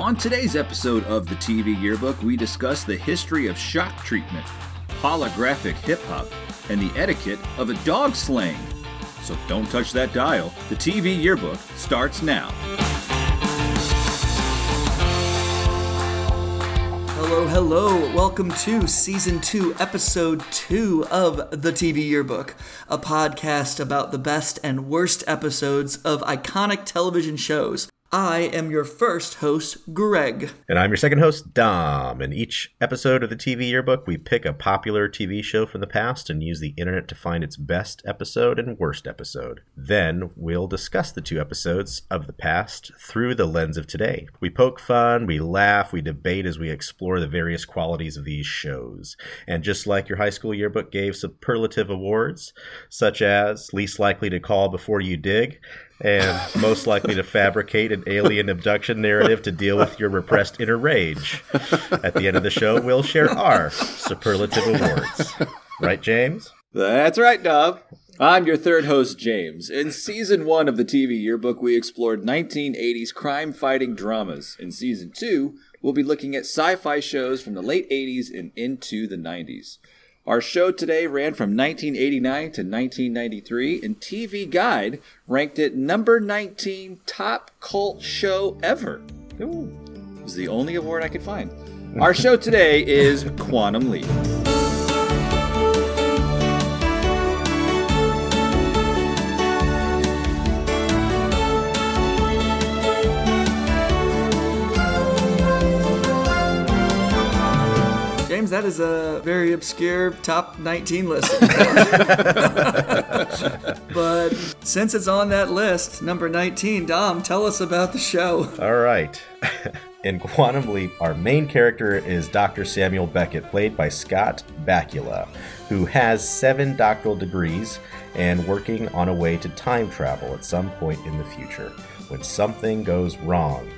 On today's episode of the TV Yearbook, we discuss the history of shock treatment, holographic hip hop, and the etiquette of a dog slaying. So don't touch that dial. The TV Yearbook starts now. Hello, hello. Welcome to season two, episode two of the TV Yearbook, a podcast about the best and worst episodes of iconic television shows. I am your first host, Greg. And I'm your second host, Dom. In each episode of the TV Yearbook, we pick a popular TV show from the past and use the internet to find its best episode and worst episode. Then we'll discuss the two episodes of the past through the lens of today. We poke fun, we laugh, we debate as we explore the various qualities of these shows. And just like your high school yearbook gave superlative awards, such as least likely to call before you dig, and most likely to fabricate an alien abduction narrative to deal with your repressed inner rage. At the end of the show, we'll share our superlative awards. Right, James? That's right, Dom. I'm your third host, James. In season one of the TV Yearbook, we explored 1980s crime fighting dramas. In season two, we'll be looking at sci fi shows from the late 80s and into the 90s. Our show today ran from 1989 to 1993, and TV Guide ranked it number 19 top cult show ever. Ooh, it was the only award I could find. Our show today is Quantum Leap. James, that is a very obscure top 19 list. but since it's on that list, number 19, Dom, tell us about the show. All right. In Quantum Leap, our main character is Dr. Samuel Beckett, played by Scott Bakula, who has seven doctoral degrees and working on a way to time travel at some point in the future when something goes wrong.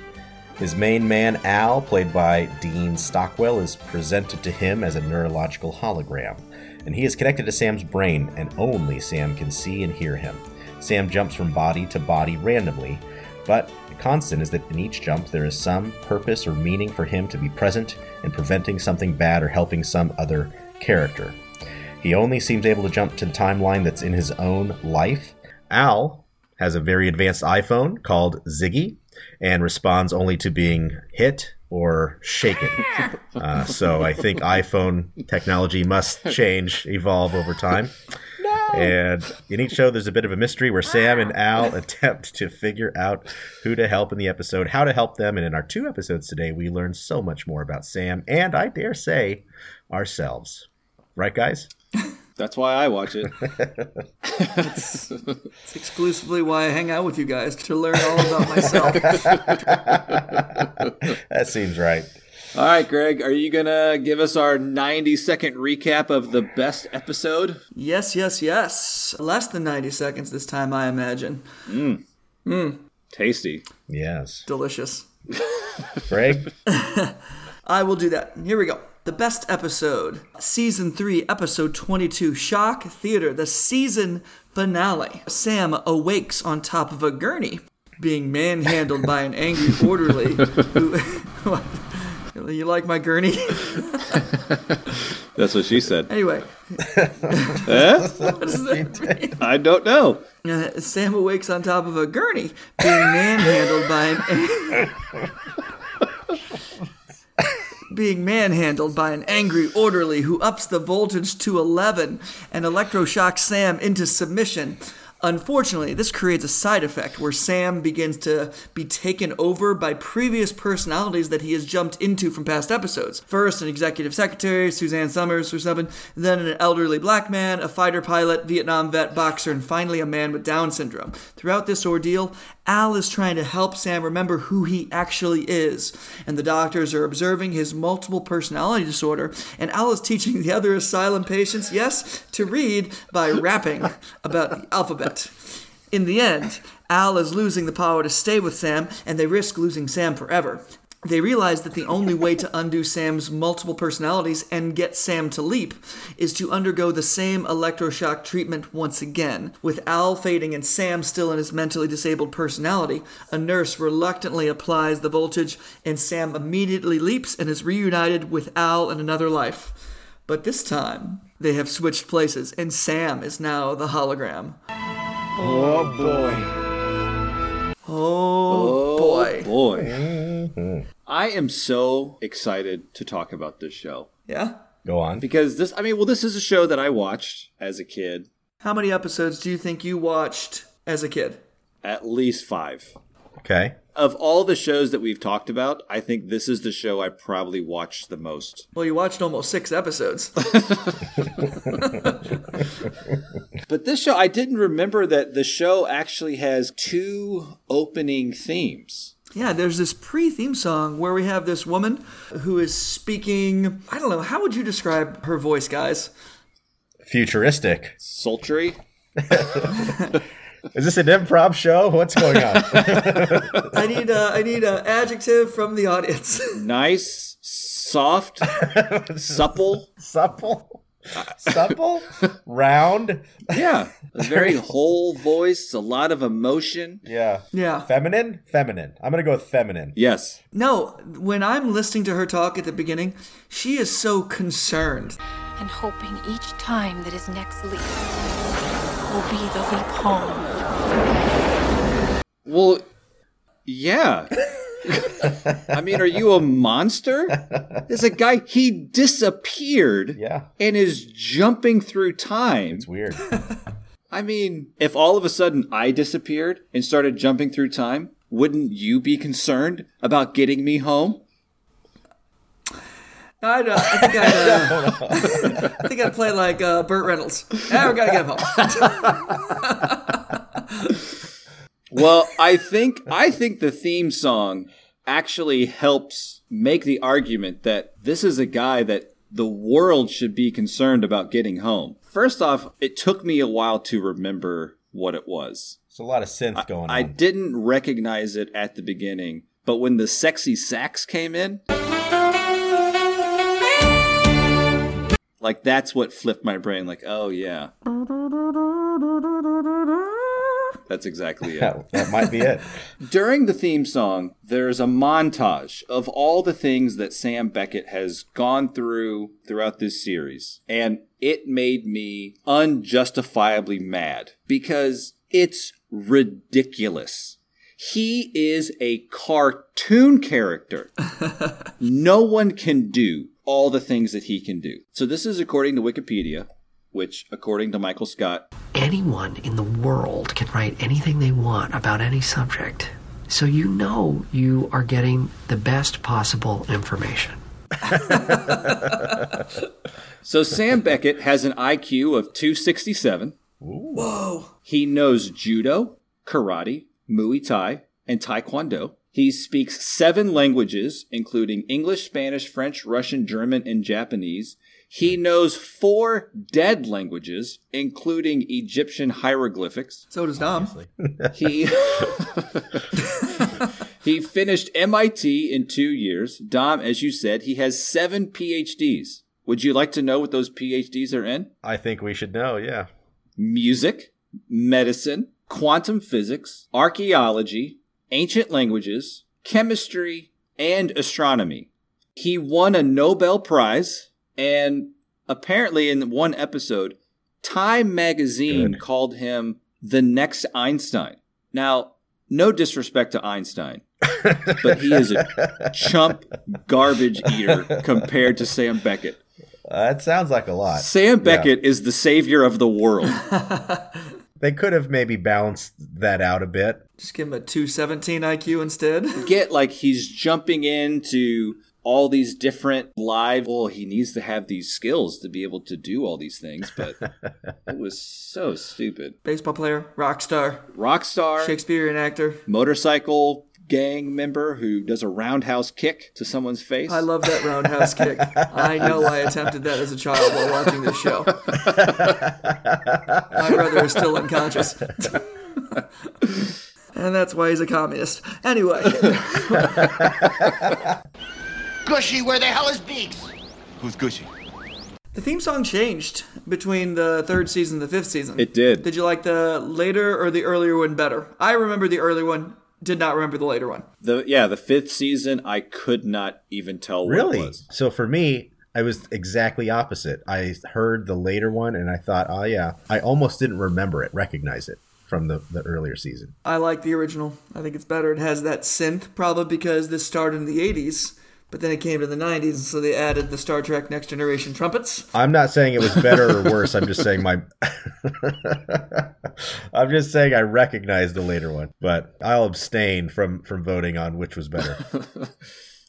His main man, Al, played by Dean Stockwell, is presented to him as a neurological hologram, and he is connected to Sam's brain, and only Sam can see and hear him. Sam jumps from body to body randomly, but the constant is that in each jump there is some purpose or meaning for him to be present in preventing something bad or helping some other character. He only seems able to jump to the timeline that's in his own life. Al has a very advanced iPhone called Ziggy, and responds only to being hit or shaken. Uh, so I think iPhone technology must change, evolve over time. And in each show, there's a bit of a mystery where Sam and Al attempt to figure out who to help in the episode, how to help them. And in our two episodes today, we learn so much more about Sam and I dare say ourselves. Right, guys? That's why I watch it. It's exclusively why I hang out with you guys to learn all about myself. that seems right. All right, Greg, are you going to give us our 90 second recap of the best episode? yes, yes, yes. Less than 90 seconds this time, I imagine. Mmm. Mmm. Tasty. Yes. Delicious. Greg? I will do that. Here we go. The best episode, season 3, episode 22, Shock Theater, the season finale. Sam awakes on top of a gurney, being manhandled by an angry orderly who. you like my gurney? That's what she said. anyway, Eh? what does that mean? I don't know. Uh, Sam awakes on top of a gurney, being manhandled by an being manhandled by an angry orderly who ups the voltage to 11 and electroshocks Sam into submission. Unfortunately, this creates a side effect where Sam begins to be taken over by previous personalities that he has jumped into from past episodes. First, an executive secretary, Suzanne Somers or something, then an elderly black man, a fighter pilot, Vietnam vet, boxer, and finally a man with Down syndrome. Throughout this ordeal, Al is trying to help Sam remember who he actually is, and the doctors are observing his multiple personality disorder, and Al is teaching the other asylum patients, yes, to read by rapping about the alphabet. In the end, Al is losing the power to stay with Sam, and they risk losing Sam forever. They realize that the only way to undo Sam's multiple personalities and get Sam to leap is to undergo the same electroshock treatment once again. With Al fading and Sam still in his mentally disabled personality, a nurse reluctantly applies the voltage, and Sam immediately leaps and is reunited with Al in another life. But this time, they have switched places, and Sam is now the hologram. Oh boy. Oh, oh, boy. boy. Mm-hmm. I am so excited to talk about this show Yeah? Go on. because this, I mean, well, this is a show that I watched as a kid, How many episodes do you think you watched as a kid? at least five. Okay. Of all the shows that we've talked about, I think this is the show I probably watched the most. Well, you watched almost six episodes. But this show, I didn't remember that the show actually has two opening themes. yeah, there's this pre theme song where we have this woman who is speaking. I don't know, how would you describe her voice, guys? Futuristic. Sultry. Is this an improv show? What's going on? I need a, I need an adjective from the audience. Nice, soft, supple. Supple? Supple? Round? Yeah. A very whole voice, a lot of emotion. Yeah. yeah. Feminine? Feminine. I'm going to go with feminine. Yes. No, when I'm listening to her talk at the beginning, she is so concerned. and hoping each time that his next leap will be the leap home. Well, yeah. I mean, are you a monster? There's a guy, he disappeared Yeah. and is jumping through time. It's weird. I mean, if all of a sudden I disappeared and started jumping through time, wouldn't you be concerned about getting me home? I'd, uh, I think I'd, uh, I think I'd play like uh, Burt Reynolds. Yeah, we gotta get him home. Well, I think I think the theme song actually helps make the argument that this is a guy that the world should be concerned about getting home. First off, it took me a while to remember what it was. It's a lot of synth going I on. I didn't recognize it at the beginning, but when the sexy sax came in, like that's what flipped my brain. Like, oh yeah, that's exactly it. that, might be it. During the theme song, there's a montage of all the things that Sam Beckett has gone through throughout this series. And it made me unjustifiably mad because it's ridiculous. He is a cartoon character. no one can do all the things that he can do. So, this is according to Wikipedia, which, according to Michael Scott, anyone in the world can write anything they want about any subject. So you know you are getting the best possible information. So Sam Beckett has an IQ of 267. Whoa. He knows judo, karate, Muay Thai, and Taekwondo. He speaks seven languages, including English, Spanish, French, Russian, German, and Japanese. He knows four dead languages, including Egyptian hieroglyphics. So does Dom. He he finished MIT in two years. Dom, as you said, he has seven PhDs. Would you like to know what those PhDs are in? I think we should know, yeah. music, medicine, quantum physics, archaeology, ancient languages, chemistry, and astronomy. He won a Nobel Prize, and apparently, in one episode, Time magazine Good. called him the next Einstein. Now, no disrespect to Einstein, but he is a chump garbage eater compared to Sam Beckett. That sounds like a lot. Sam Beckett is the savior of the world. They could have maybe balanced that out a bit. Just give him a 217 IQ instead. get like he's jumping into all these different live well he needs to have these skills to be able to do all these things but it was so stupid Baseball player, rock star, rock star Shakespearean actor. motorcycle gang member who does a roundhouse kick to someone's face I love that roundhouse kick. I know I attempted that as a child while watching this show. My brother is still unconscious. And that's why he's a communist. Anyway, Gushie, where the hell is Beeks? Who's Gushie? the theme song changed between the third season and the fifth season. It did. Did you like the later or the earlier one better? I remember the early one, did not remember the later one. The yeah, the fifth season, I could not even tell what it Really? was. So for me, I was exactly opposite. I heard the later one and I thought, oh yeah, I almost didn't remember it, recognize it from the, the earlier season. I like the original. I think it's better. It has that synth, probably because this started in the 80s, but then it came to the 90s, and so they added the Star Trek Next Generation trumpets. I'm not saying it was better or worse. I'm just saying my. I'm just saying I recognize the later one, but I'll abstain from from voting on which was better.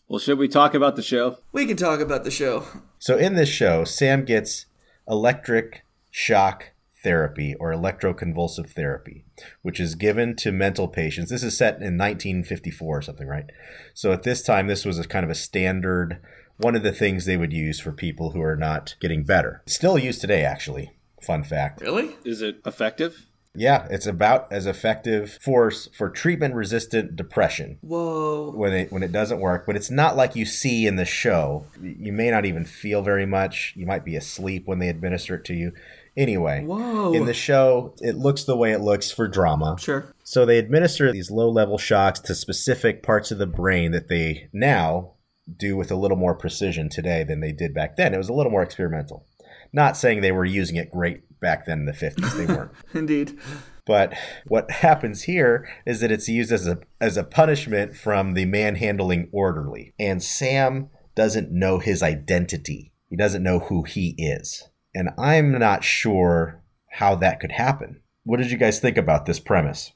Well, should we talk about the show? We can talk about the show. So in this show, Sam gets electric shock therapy or electroconvulsive therapy, which is given to mental patients. This is set in 1954 or something, right? So at this time, this was a kind of a standard one of the things they would use for people who are not getting better. Still used today, actually. Fun fact. Really? Is it effective? Yeah, it's about as effective force for treatment resistant depression Whoa. when it when it doesn't work, but it's not like you see in the show. You may not even feel very much. You might be asleep when they administer it to you. Anyway, Whoa. in the show, it looks the way it looks for drama. Sure. So they administer these low level shocks to specific parts of the brain that they now do with a little more precision today than they did back then. It was a little more experimental. Not saying they were using it great back then in the 50s, they weren't. Indeed. But what happens here is that it's used as a as a punishment from the manhandling orderly. And Sam doesn't know his identity. He doesn't know who he is. And I'm not sure how that could happen. What did you guys think about this premise?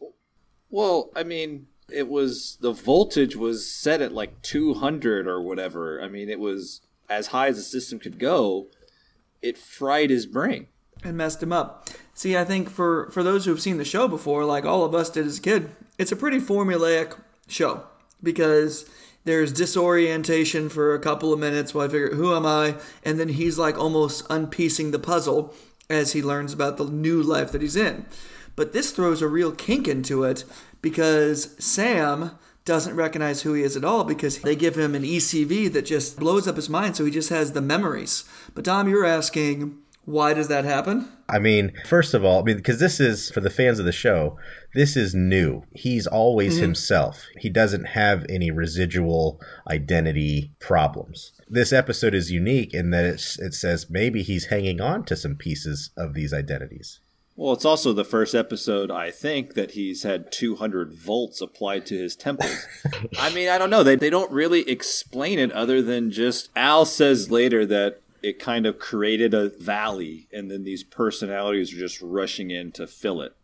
Well, I mean, it was the voltage was set at like 200 or whatever. I mean, it was as high as the system could go. It fried his brain. And messed him up. See, I think for, for those who have seen the show before, like all of us did as a kid, it's a pretty formulaic show because there's disorientation for a couple of minutes while I figure, who am I? And then he's like almost unpiecing the puzzle as he learns about the new life that he's in. But this throws a real kink into it because Sam doesn't recognize who he is at all because they give him an ECV that just blows up his mind, so he just has the memories. But Dom, you're asking, why does that happen? I mean, first of all, I mean, because this is for the fans of the show, this is new. He's always mm-hmm. himself. He doesn't have any residual identity problems. This episode is unique in that it's, it says maybe he's hanging on to some pieces of these identities. Well, it's also the first episode, I think, that he's had 200 volts applied to his temples. I mean, I don't know. They, they don't really explain it other than just Al says later that it kind of created a valley, and then these personalities are just rushing in to fill it.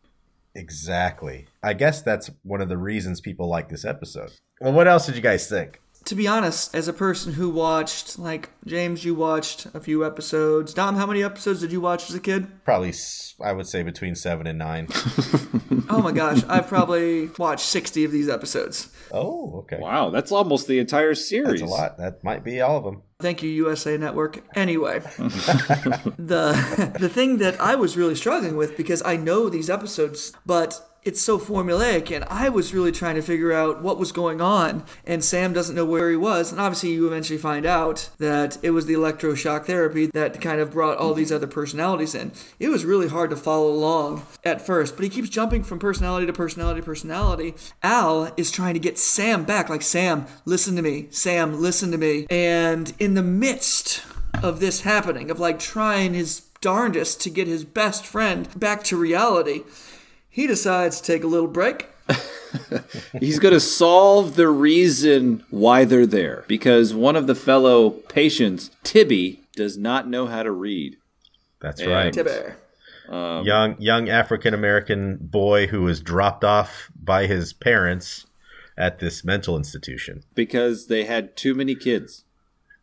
Exactly. I guess that's one of the reasons people like this episode. Well, what else did you guys think? To be honest, as a person who watched, like James, you watched a few episodes. Dom, how many episodes did you watch as a kid? Probably, I would say between seven and nine. Oh my gosh, I've probably watched 60 of these episodes. oh, okay. Wow, that's almost the entire series. That's a lot. That might be all of them. Thank you, USA Network. Anyway, the the thing that I was really struggling with because I know these episodes, but it's so formulaic, and I was really trying to figure out what was going on. And Sam doesn't know where he was, and obviously you eventually find out that it was the electroshock therapy that kind of brought all these other personalities in. It was really hard to follow along at first, but he keeps jumping from personality to personality to personality. Al is trying to get Sam back, like Sam, listen to me, Sam, listen to me, and in the midst of this happening, of like trying his darndest to get his best friend back to reality, he decides to take a little break. He's going to solve the reason why they're there because one of the fellow patients, Tibby, does not know how to read. That's And- right. Tibber. Um, young young African American boy who was dropped off by his parents at this mental institution. because they had too many kids.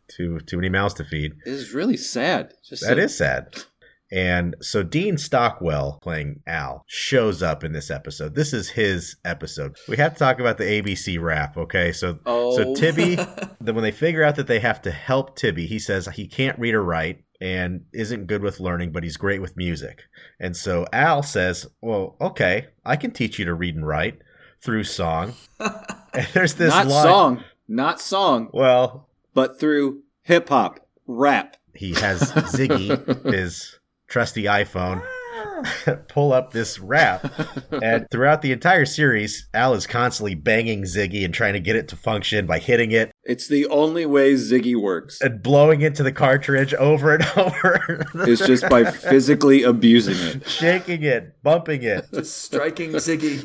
Too too many mouths to feed. It is really sad. Just That a- is sad. And so Dean Stockwell playing Al shows up in this episode. This is his episode. We have to talk about the ABC rap, okay? So Oh. so Tibby, then when they figure out that they have to help Tibby, he says he can't read or write and isn't good with learning, but he's great with music. And so Al says, "Well, okay, I can teach you to read and write." through song. and there's this not line. song, not song, Well, but through hip hop, rap. he has Ziggy, his trusty iPhone, ah. pull up this rap. And throughout the entire series, Al is constantly banging Ziggy and trying to get it to function by hitting it It's the only way Ziggy works. and blowing into the cartridge over and over. It's just by physically abusing it. Shaking it, bumping it, Just striking Ziggy.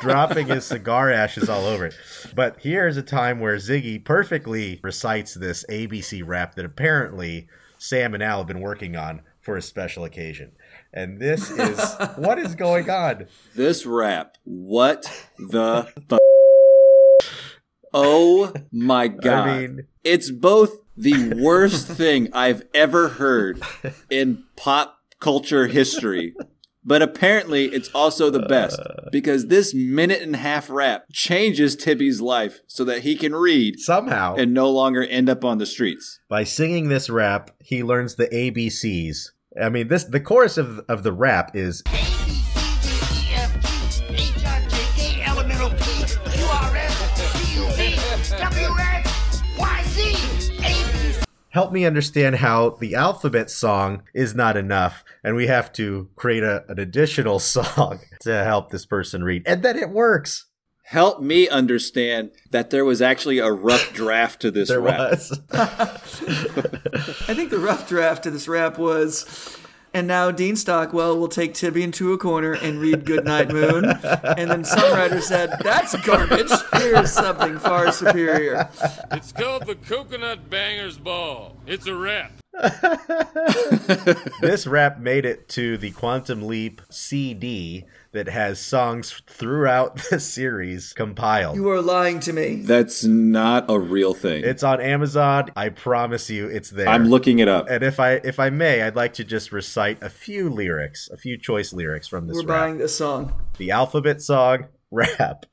dropping his cigar ashes all over it. But here's a time where Ziggy perfectly recites this ABC rap that apparently Sam and Al have been working on for a special occasion. And this is what is going on? This rap, what the f- Oh my god. I mean, it's both the worst thing I've ever heard in pop culture history. But apparently, it's also the best because this minute and a half rap changes Tibby's life so that he can read somehow, and no longer end up on the streets. by singing this rap, he learns the ABCs. I mean, this the chorus of of the rap is A, B, C, D, F, H, I, J, K, L, M, N, O, P, Q, R, S, T, U, V, W, X, Y, Z, A, B, C. help me understand how the alphabet song is not enough and we have to create a, an additional song to help this person read and then it works Help me understand that there was actually a rough draft to this there rap. was I think the rough draft to this rap was. And now Dean Stockwell will take Tibby into a corner and read Goodnight Moon. And then some writer said, That's garbage. Here's something far superior. It's called the Coconut Bangers Ball. It's a rap. this rap made it to the quantum leap cd that has songs throughout the series compiled You are lying to me. That's not a real thing. it's on amazon i promise you it's there I'm looking it up. and if i if i may i'd like to just recite a few lyrics a few choice lyrics from this We're rap buying this song. the alphabet song rap.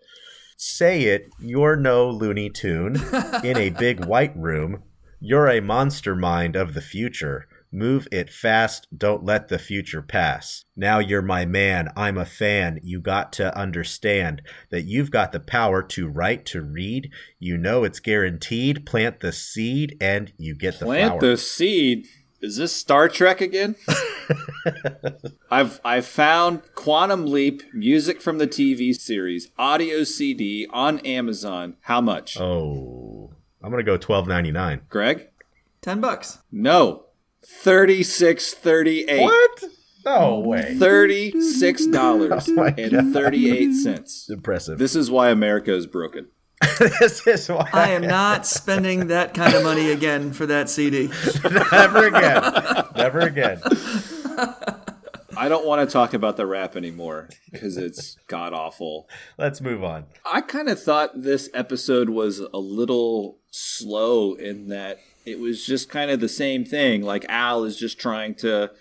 Say it, you're no Looney Tune. In a big white room, you're a monster mind of the future. Move it fast, don't let the future pass. Now you're my man, I'm a fan. You got to understand that you've got the power to write, to read. You know it's guaranteed. Plant the seed and you get the Plant flower. the seed. Is this Star Trek again? I've I found Quantum Leap music from the TV series audio CD on Amazon. How much? Oh, I'm gonna go twelve ninety nine. Greg? 10 bucks. No. Thirty six thirty eight. What? No oh, way. Thirty six dollars Oh and thirty eight cents. Impressive. This is why America is broken. this is why I am not spending that kind of money again for that CD. Never again. Never again. I don't want to talk about the rap anymore because it's god awful. Let's move on. I kind of thought this episode was a little slow in that it was just kind of the same thing. Like Al is just trying to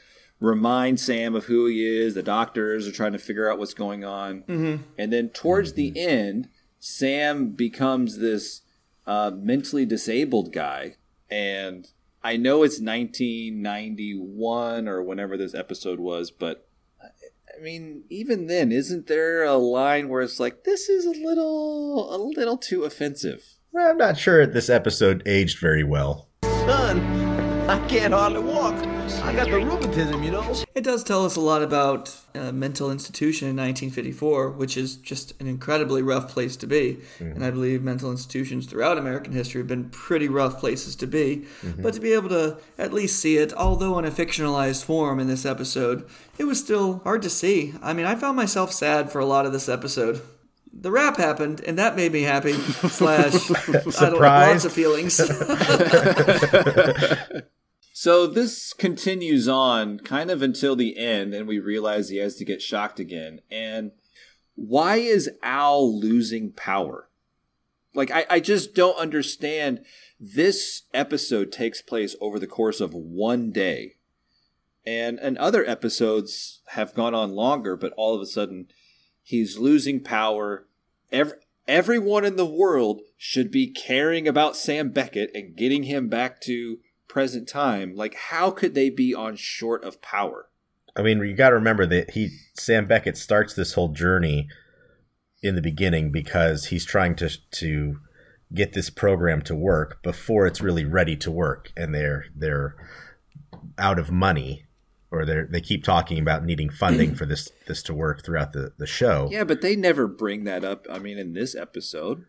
remind Sam of who he is. The doctors are trying to figure out what's going on. Mm-hmm. And then towards the end, Sam becomes this uh, mentally disabled guy. And I know it's 1991 or whenever this episode was, but I mean, even then, isn't there a line where it's like, this is a little, a little too offensive? Well, I'm not sure this episode aged very well. Son, I can't hardly walk. I got the rheumatism, you know. It does tell us a lot about a mental institution in 1954, which is just an incredibly rough place to be. Mm-hmm. And I believe mental institutions throughout American history have been pretty rough places to be. Mm-hmm. But to be able to at least see it, although in a fictionalized form in this episode, it was still hard to see. I mean, I found myself sad for a lot of this episode. The rap happened, and that made me happy. Slash, I don't lots of feelings. So this continues on kind of until the end, and we realize he has to get shocked again. And why is Al losing power? Like, I, I just don't understand. This episode takes place over the course of one day. And, and other episodes have gone on longer, but all of a sudden he's losing power. Every, everyone in the world should be caring about Sam Beckett and getting him back to present time. Like, how could they be on short of power? I mean, you got to remember that he Sam Beckett starts this whole journey in the beginning because he's trying to to get this program to work before it's really ready to work, and they're they're out of money. Or they they keep talking about needing funding for this this to work throughout the, the show. Yeah, but they never bring that up. I mean, in this episode,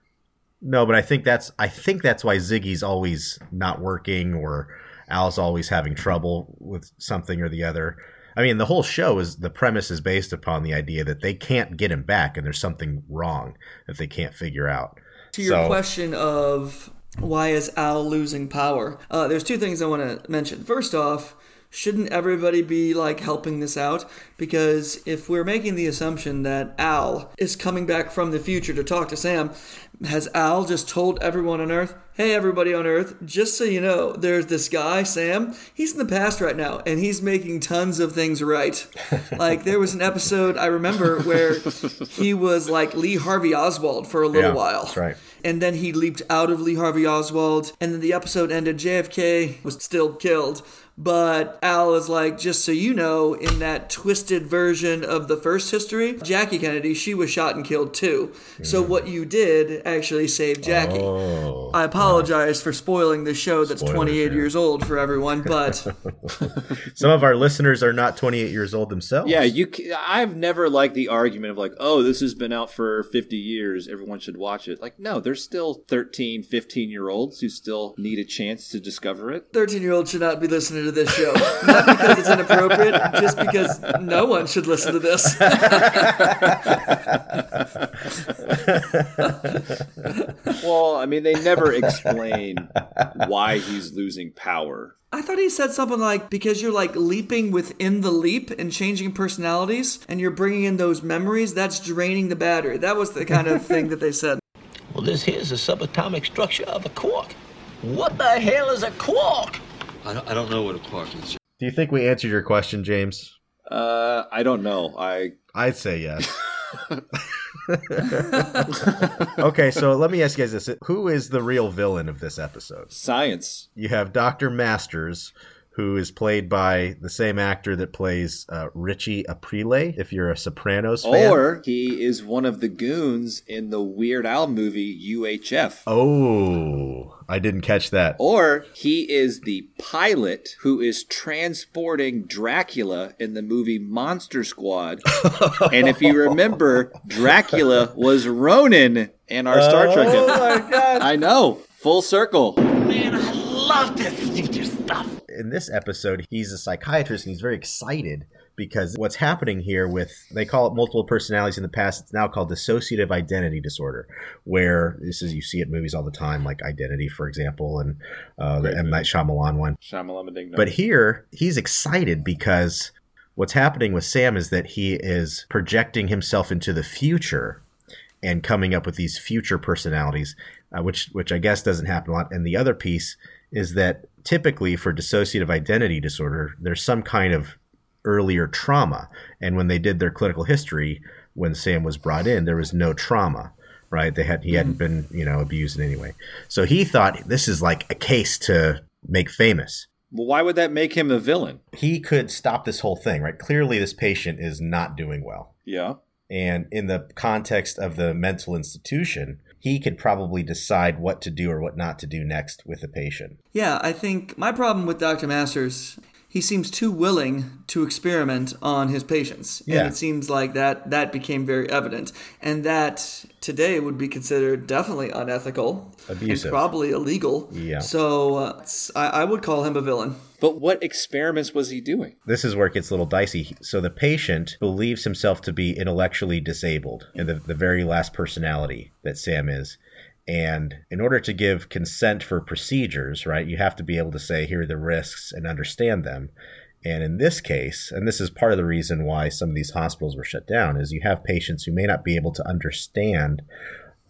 No, but I think that's I think that's why Ziggy's always not working or Al's always having trouble with something or the other. I mean, the whole show is the premise is based upon the idea that they can't get him back and there's something wrong that they can't figure out. To your So- question of why is Al losing power, uh, there's two things I want to mention. First off, shouldn't everybody be like helping this out? Because if we're making the assumption that Al is coming back from the future to talk to Sam, has Al just told everyone on Earth, hey, everybody on Earth, just so you know, there's this guy, Sam. He's in the past right now, and he's making tons of things right. like, there was an episode I remember where he was like Lee Harvey Oswald for a little Yeah, while. that's right. And then he leaped out of Lee Harvey Oswald, and then the episode ended. JFK was still killed. But Al is like, just so you know, in that twisted version of the first history, Jackie Kennedy, she was shot and killed too. So mm-hmm. what you did actually saved Jackie. Oh. I apologize for spoiling the show that's Spoilers, 28 yeah. years old for everyone, but Some of our listeners are not 28 years old themselves. yeah, you. c- I've never liked the argument of like, oh, this has been out for 50 years. Everyone should watch it. Like, no, there's still 13, 15 year olds who still need a chance to discover it. 13 year olds should not be listening to this show. Not because it's inappropriate, just because no one should listen to this. Well, I mean, they never explain why he's losing power. I thought he said something like because you're like leaping within the leap and changing personalities and you're bringing in those memories, that's draining the battery. That was the kind of thing that they said. Well, this here's the subatomic structure of a quark. What the hell is a quark? I don't, I don't know what a quark is. Do you think we answered your question, James? Uh, I don't know. I I'd say yes. okay, so let me ask you guys this: Who is the real villain of this episode? science. You have Doctor Masters, who is played by the same actor that plays uh, Richie Aprile. If you're a Sopranos fan, Or he is one of the goons in the Weird Al movie UHF. oh, I didn't catch that. Or he is the pilot who is transporting Dracula in the movie Monster Squad. and if you remember, Dracula was Ronin in our Star Trek. Oh my god! I know. Full circle. Man, I love this future stuff. In this episode, he's a psychiatrist and he's very excited because what's happening here with they call it multiple personalities in the past. It's now called dissociative identity disorder, where this is you see it in movies all the time, like Identity, for example, and uh, the M Night Shyamalan one. Shamalama But here, he's excited because what's happening with Sam is that he is projecting himself into the future and coming up with these future personalities, uh, which which I guess doesn't happen a lot. And the other piece is that typically for dissociative identity disorder, there's some kind of earlier trauma, and when they did their clinical history, when Sam was brought in, there was no trauma. Right? They had he hadn't mm-hmm. been you know abused in any way, so he thought this is like a case to make famous Well, why would that make him a villain? he could stop this whole thing, right? Clearly, this patient is not doing well. Yeah. And in the context of the mental institution, he could probably decide what to do or what not to do next with the patient. Yeah, I think my problem with Dr. Masters, he seems too willing to experiment on his patients. Yeah. And it seems like that that became very evident. And that today would be considered definitely unethical. Abusive. And probably illegal. Yeah. So uh, I, I would call him a villain. But what experiments was he doing? This is where it gets a little dicey. So the patient believes himself to be intellectually disabled, and the, the very last personality that Sam is. And in order to give consent for procedures, right, you have to be able to say, here are the risks and understand them. And in this case, and this is part of the reason why some of these hospitals were shut down, is you have patients who may not be able to understand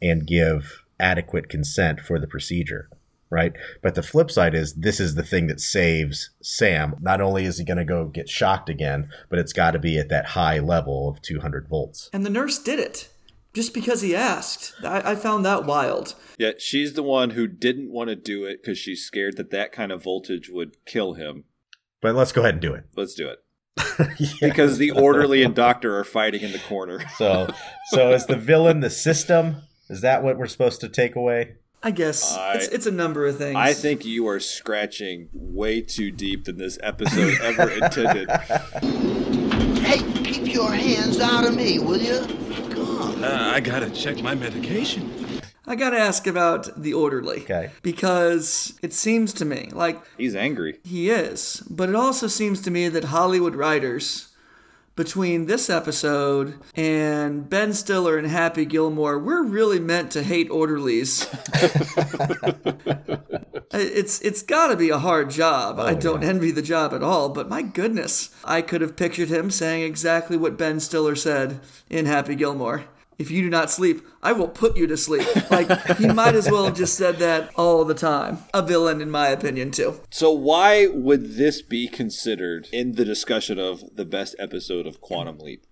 and give adequate consent for the procedure. Right. But the flip side is this is the thing that saves Sam. Not only is he going to go get shocked again, but it's got to be at that high level of 200 volts. And the nurse did it just because he asked. I, I found that wild. Yeah, she's the one who didn't want to do it because she's scared that that kind of voltage would kill him. But let's go ahead and do it. Let's do it. because the orderly and doctor are fighting in the corner. So, so is the villain the system? Is that what we're supposed to take away? I guess I- it's, it's a number of things. I think you are scratching way too deep than this episode ever intended. Hey, keep your hands out of me, will you? Come on. Uh, I gotta check my medication. I gotta ask about the orderly. Okay. Because it seems to me like He's angry. he is, but it also seems to me that Hollywood writers, between this episode and Ben Stiller and Happy Gilmore, we're really meant to hate orderlies. it's it's got to be a hard job. Oh, I don't envy the job at all, but my goodness, I could have pictured him saying exactly what Ben Stiller said in Happy Gilmore. If you do not sleep, I will put you to sleep. Like he might as well have just said that all the time. A villain, in my opinion, too. So why would this be considered in the discussion of the best episode of Quantum Leap?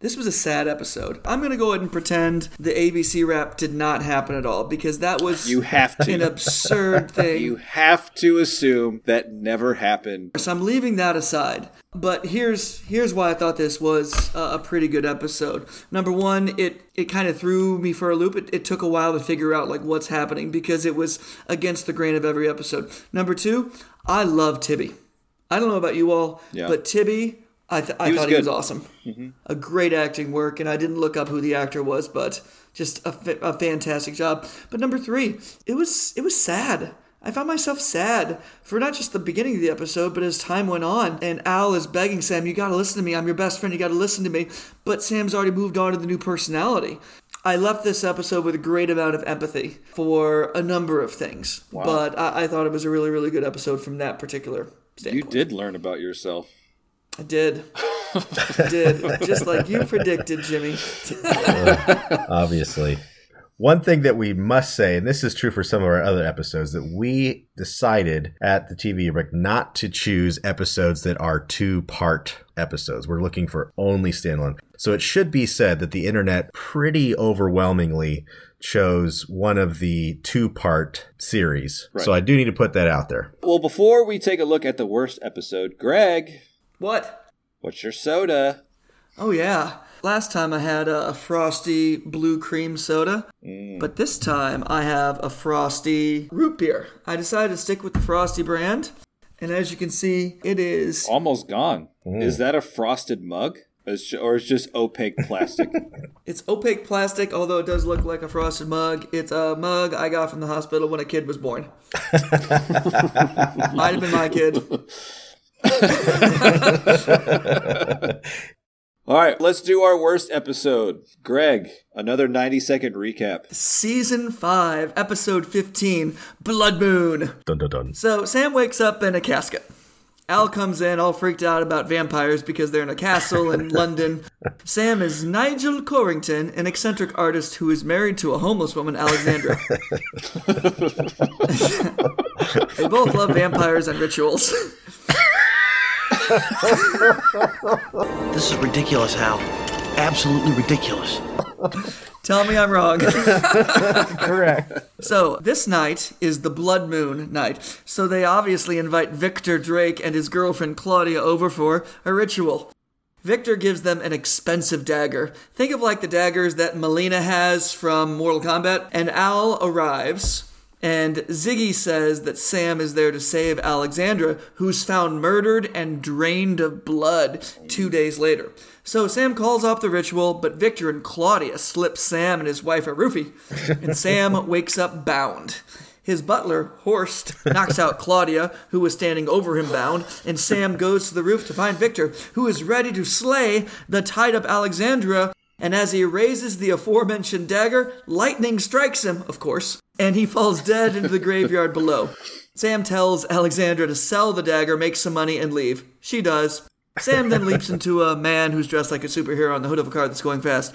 This was a sad episode. I'm going to go ahead and pretend the ABC rap did not happen at all because that was You have to. an absurd thing. You have to assume that never happened. So I'm leaving that aside. But here's here's why I thought this was a pretty good episode. Number one, it it kind of threw me for a loop. It, it took a while to figure out like what's happening because it was against the grain of every episode. Number two, I love Tibby. I don't know about you all, Yeah. but Tibby, I, th- I He thought he was awesome. Mm-hmm. A great acting work, and I didn't look up who the actor was, but just a, fa- a fantastic job. But number three, it was it was sad. I found myself sad for not just the beginning of the episode, but as time went on, and Al is begging Sam, "You got to listen to me. I'm your best friend. You got to listen to me." But Sam's already moved on to the new personality. I left this episode with a great amount of empathy for a number of things, but I, I thought it was a really, really good episode from that particular standpoint. You did learn about yourself. I did. I did. Just like you predicted, Jimmy. Obviously. One thing that we must say, and this is true for some of our other episodes, that we decided at the TV Brick not to choose episodes that are two part episodes. We're looking for only standalone. So it should be said that the internet pretty overwhelmingly chose one of the two part series. So I do need to put that out there. Well, before we take a look at the worst episode, Greg, What? what's your soda? Oh, yeah. Last time I had a frosty blue cream soda, mm. but this time I have a frosty root beer. I decided to stick with the frosty brand, and as you can see, it is. Almost gone. Mm. Is that a frosted mug? Or is just opaque plastic? It's opaque plastic, although it does look like a frosted mug. It's a mug I got from the hospital when a kid was born. Might have been my kid. All right, let's do our worst episode. Greg, another 90 second recap. Season 5, Episode 15 Blood Moon. Dun dun dun. So Sam wakes up in a casket. Al comes in all freaked out about vampires because they're in a castle in London. Sam is Nigel Corrington, an eccentric artist who is married to a homeless woman, Alexandra. they both love vampires and rituals. This is ridiculous, Hal. Absolutely ridiculous. Tell me I'm wrong. Correct. So, this night is the Blood Moon night. So, they obviously invite Victor Drake and his girlfriend Claudia over for a ritual. Victor gives them an expensive dagger. Think of like the daggers that Mileena has from Mortal Kombat. And Al arrives, and Ziggy says that Sam is there to save Alexandra, who's found murdered and drained of blood two days later. So Sam calls off the ritual, but Victor and Claudia slip Sam and his wife a roofie, and Sam wakes up bound. His butler, Horst, knocks out Claudia, who was standing over him bound, and Sam goes to the roof to find Victor, who is ready to slay the tied up Alexandra. And as he raises the aforementioned dagger, lightning strikes him, of course, and he falls dead into the graveyard below. Sam tells Alexandra to sell the dagger, make some money, and leave. She does. Sam then leaps into a man who's dressed like a superhero on the hood of a car that's going fast.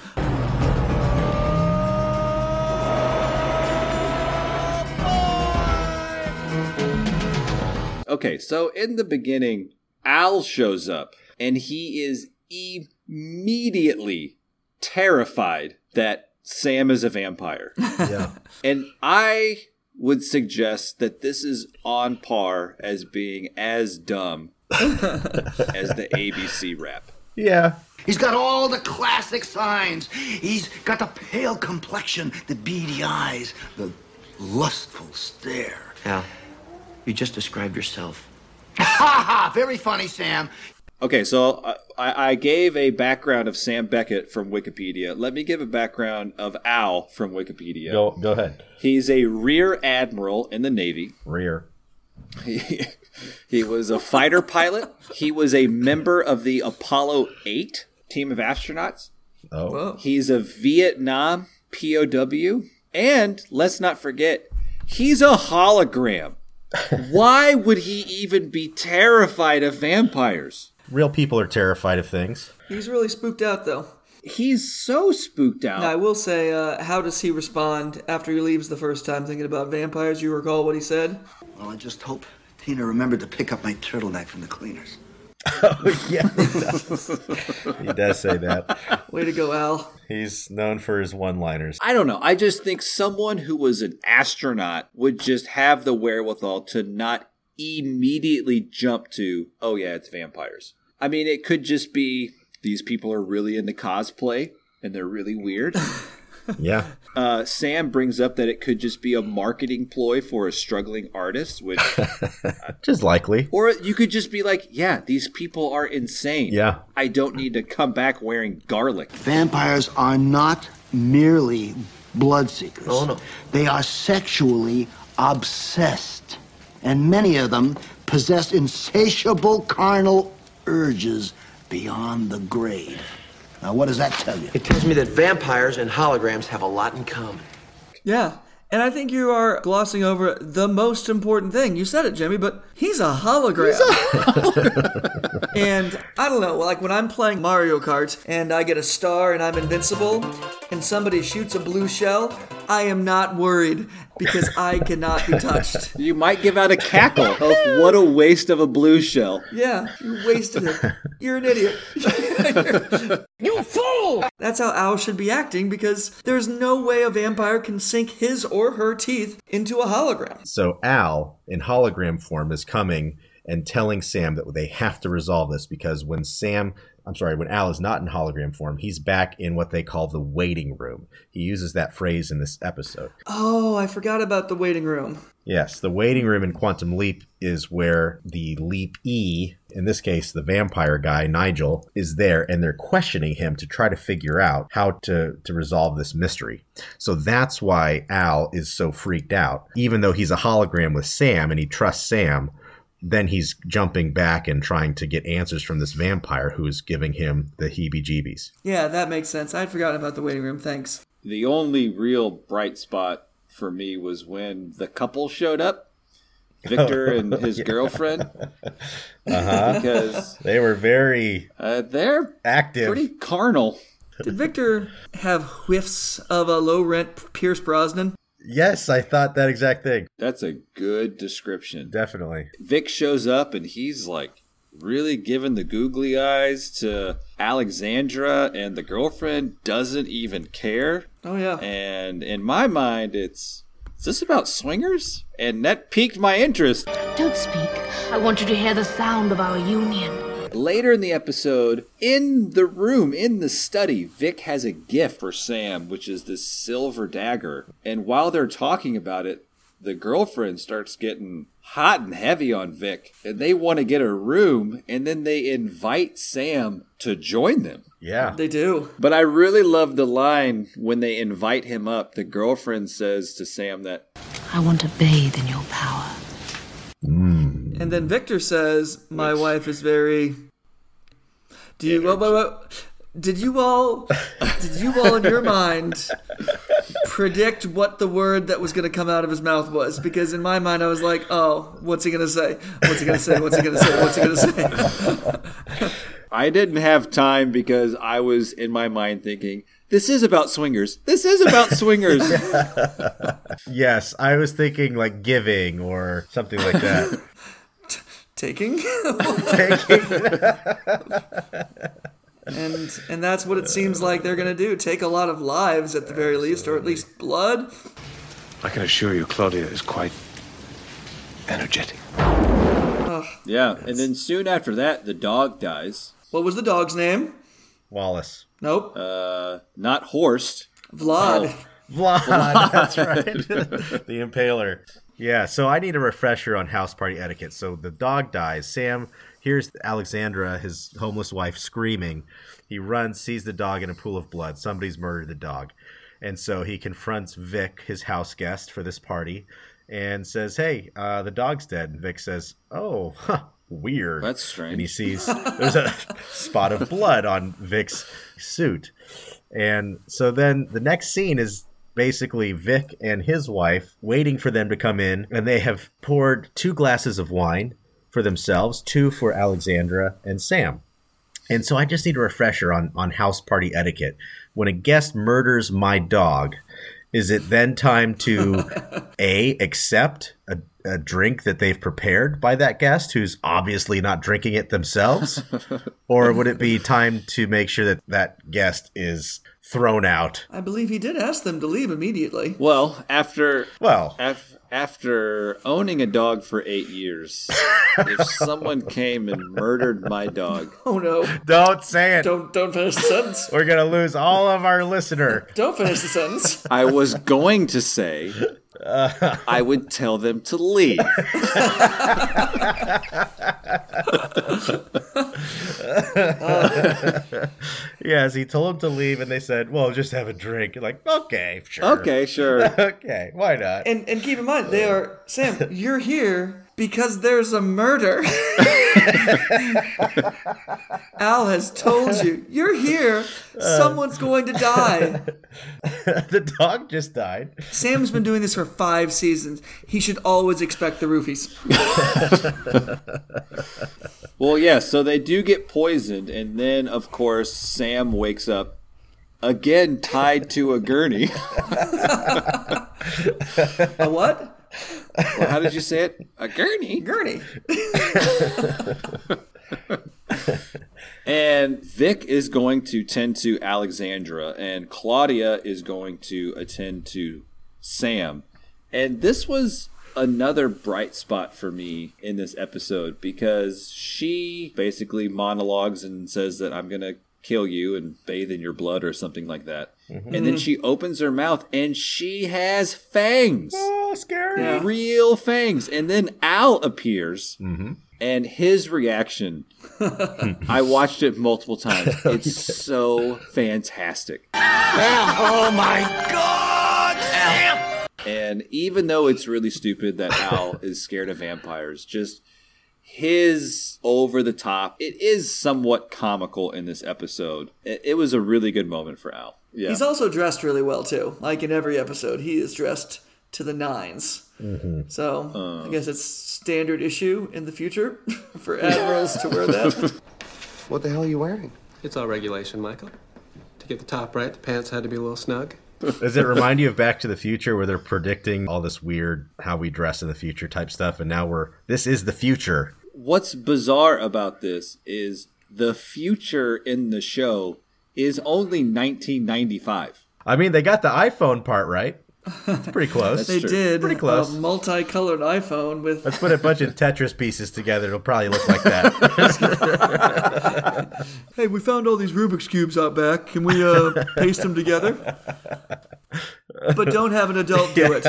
Okay, so in the beginning, Al shows up and he is immediately terrified that Sam is a vampire. Yeah. And I would suggest that this is on par as being as dumb as the ABC rap. Yeah. He's got all the classic signs. He's got the pale complexion, the beady eyes, the lustful stare. Yeah. you just described yourself. Ha ha! Very funny, Sam. Okay, so uh, I, I gave a background of Sam Beckett from Wikipedia. Let me give a background of Al from Wikipedia. Go go ahead. He's a rear admiral in the Navy. Rear. He, he was a fighter pilot. He was a member of the Apollo 8 team of astronauts. Oh. He's a Vietnam POW. And let's not forget, he's a hologram. Why would he even be terrified of vampires? Real people are terrified of things. He's really spooked out though. He's so spooked out. Now, I will say, uh, how does he respond after he leaves the first time thinking about vampires? You recall what he said? Well, I just hope Tina remembered to pick up my turtleneck from the cleaners. Oh, yeah, he does. he does say that. Way to go, Al. He's known for his one-liners. I don't know. I just think someone who was an astronaut would just have the wherewithal to not immediately jump to, oh, yeah, it's vampires. I mean, it could just be these people are really into cosplay and they're really weird. Yeah. Uh, Sam brings up that it could just be a marketing ploy for a struggling artist, which, Just likely. or you could just be like, yeah, these people are insane. Yeah. I don't need to come back wearing garlic. Vampires are not merely blood seekers. Oh, no. They are sexually obsessed. And many of them possess insatiable carnal urges beyond the grave. Now, what does that tell you? It tells me that vampires and holograms have a lot in common. Yeah. And I think you are glossing over the most important thing. You said it, Jimmy, but he's a hologram. He's a hologram. and I don't know, like when I'm playing Mario Kart and I get a star and I'm invincible and somebody shoots a blue shell, I am not worried because I cannot be touched. You might give out a cackle of what a waste of a blue shell. Yeah, you wasted it. You're an idiot. You fool! Oh! That's how Al should be acting because there's no way a vampire can sink his or her teeth into a hologram. So Al, in hologram form, is coming and telling Sam that they have to resolve this because when Sam, I'm sorry, when Al is not in hologram form, he's back in what they call the waiting room. He uses that phrase in this episode. Oh, I forgot about the waiting room. Yes, the waiting room in Quantum Leap is where the Leap E, in this case, the vampire guy, Nigel, is there and they're questioning him to try to figure out how to, to resolve this mystery. So that's why Al is so freaked out. Even though he's a hologram with Sam and he trusts Sam, then he's jumping back and trying to get answers from this vampire who is giving him the heebie jeebies. Yeah, that makes sense. I'd forgotten about the waiting room. Thanks. The only real bright spot for me was when the couple showed up, Victor and his girlfriend, Uh-huh. because They were very uh, they're active. pretty carnal. Did Victor have whiffs of a low rent Pierce Brosnan? Yes, I thought that exact thing. That's a good description. Definitely. Vic shows up and he's like really giving the googly eyes to Alexandra, and the girlfriend doesn't even care. Oh, yeah. And in my mind, it's is this about swingers? And that piqued my interest. Don't speak. I want you to hear the sound of our union. Later in the episode, in the room, in the study, Vic has a gift for Sam, which is this silver dagger. And while they're talking about it, the girlfriend starts getting hot and heavy on Vic. And they want to get a room, and then they invite Sam to join them. Yeah. They do. But I really love the line when they invite him up. The girlfriend says to Sam that, I want to bathe in your power. Mm. And then Victor says, "My wife is very." Do you? Did you all? Did you all in your mind predict what the word that was going to come out of his mouth was? Because in my mind, I was like, "Oh, what's he going to say? What's he going to say? What's he going to say? What's he going to say?" I didn't have time because I was in my mind thinking, this is about swingers. This is about swingers. Yes, I was thinking like giving or something like that. Taking. Taking. and and that's what it seems like they're going to do. Take a lot of lives at the very least, or at least blood. I can assure you, Claudia is quite energetic. Oh, Ugh. Yeah, and then soon after that, the dog dies. What was the dog's name? Wallace. Nope. Uh, not Horst. Vlad. Vlad, that's right. the Impaler. Yeah, so I need a refresher on house party etiquette. So the dog dies. Sam hears Alexandra, his homeless wife, screaming. He runs, sees the dog in a pool of blood. Somebody's murdered the dog. And so he confronts Vic, his house guest for this party, and says, Hey, uh, the dog's dead. And Vic says, Oh, huh, weird. That's strange. And he sees there's a spot of blood on Vic's suit. And so then the next scene is basically Vic and his wife waiting for them to come in, and they have poured two glasses of wine for themselves, two for Alexandra and Sam. And so I just need a refresher on, on house party etiquette. When a guest murders my dog, is it then time to A, accept a, a drink that they've prepared by that guest who's obviously not drinking it themselves? or would it be time to make sure that that guest is thrown out? I believe he did ask them to leave immediately. Well, after Well, af- after owning a dog for eight years, if someone came and murdered my dog, Oh no! don't say it. Don't don't finish the sentence. We're going to lose all of our listener. Don't finish the sentence. I was going to say I would tell them to leave. Yes, he told him to leave, and they said, "Well, just have a drink." You're like, okay, sure, Okay, sure. okay, why not? And and keep in mind, they are Sam. You're here because there's a murder. Al has told you you're here. Someone's going to die. the dog just died. Sam's been doing this for five seasons. He should always expect the roofies. Well, yeah, so they do get poisoned, and then, of course, Sam wakes up again tied to a gurney. A what? Well, how did you say it? A gurney? Gurney. And Vic is going to tend to Alexandra, and Claudia is going to attend to Sam. And this was another bright spot for me in this episode because she basically monologues and says that I'm going to kill you and bathe in your blood or something like that. Mm-hmm. And then she opens her mouth and she has fangs. Oh, scary. Real fangs. And then Al appears. Mm-hmm. And his reaction, I watched it multiple times. It's so fantastic. Oh my God! Sam! And even though it's really stupid that Al is scared of vampires, just his over the top, it is somewhat comical in this episode. It, it was a really good moment for Al. Yeah. He's also dressed really well too. Like in every episode, he is dressed to the 9s mm-hmm. So I uh. guess it's standard issue in the future for admirals to wear that. What the hell are you wearing? It's all regulation, Michael. To get the top right, the pants had to be a little snug. Does it remind you of Back to the Future where they're predicting all this weird how we dress in the future type stuff? And now we're, this is the future. What's bizarre about this is the future in the show is only 1995. I mean, they got the iPhone part right. It's pretty close. they true. did Pretty close. a multicolored iPhone with Let's put a bunch of Tetris pieces together. It'll probably look like that. Hey, we found all these Rubik's cubes out back. Can we uh, paste them together? But don't have an adult do it.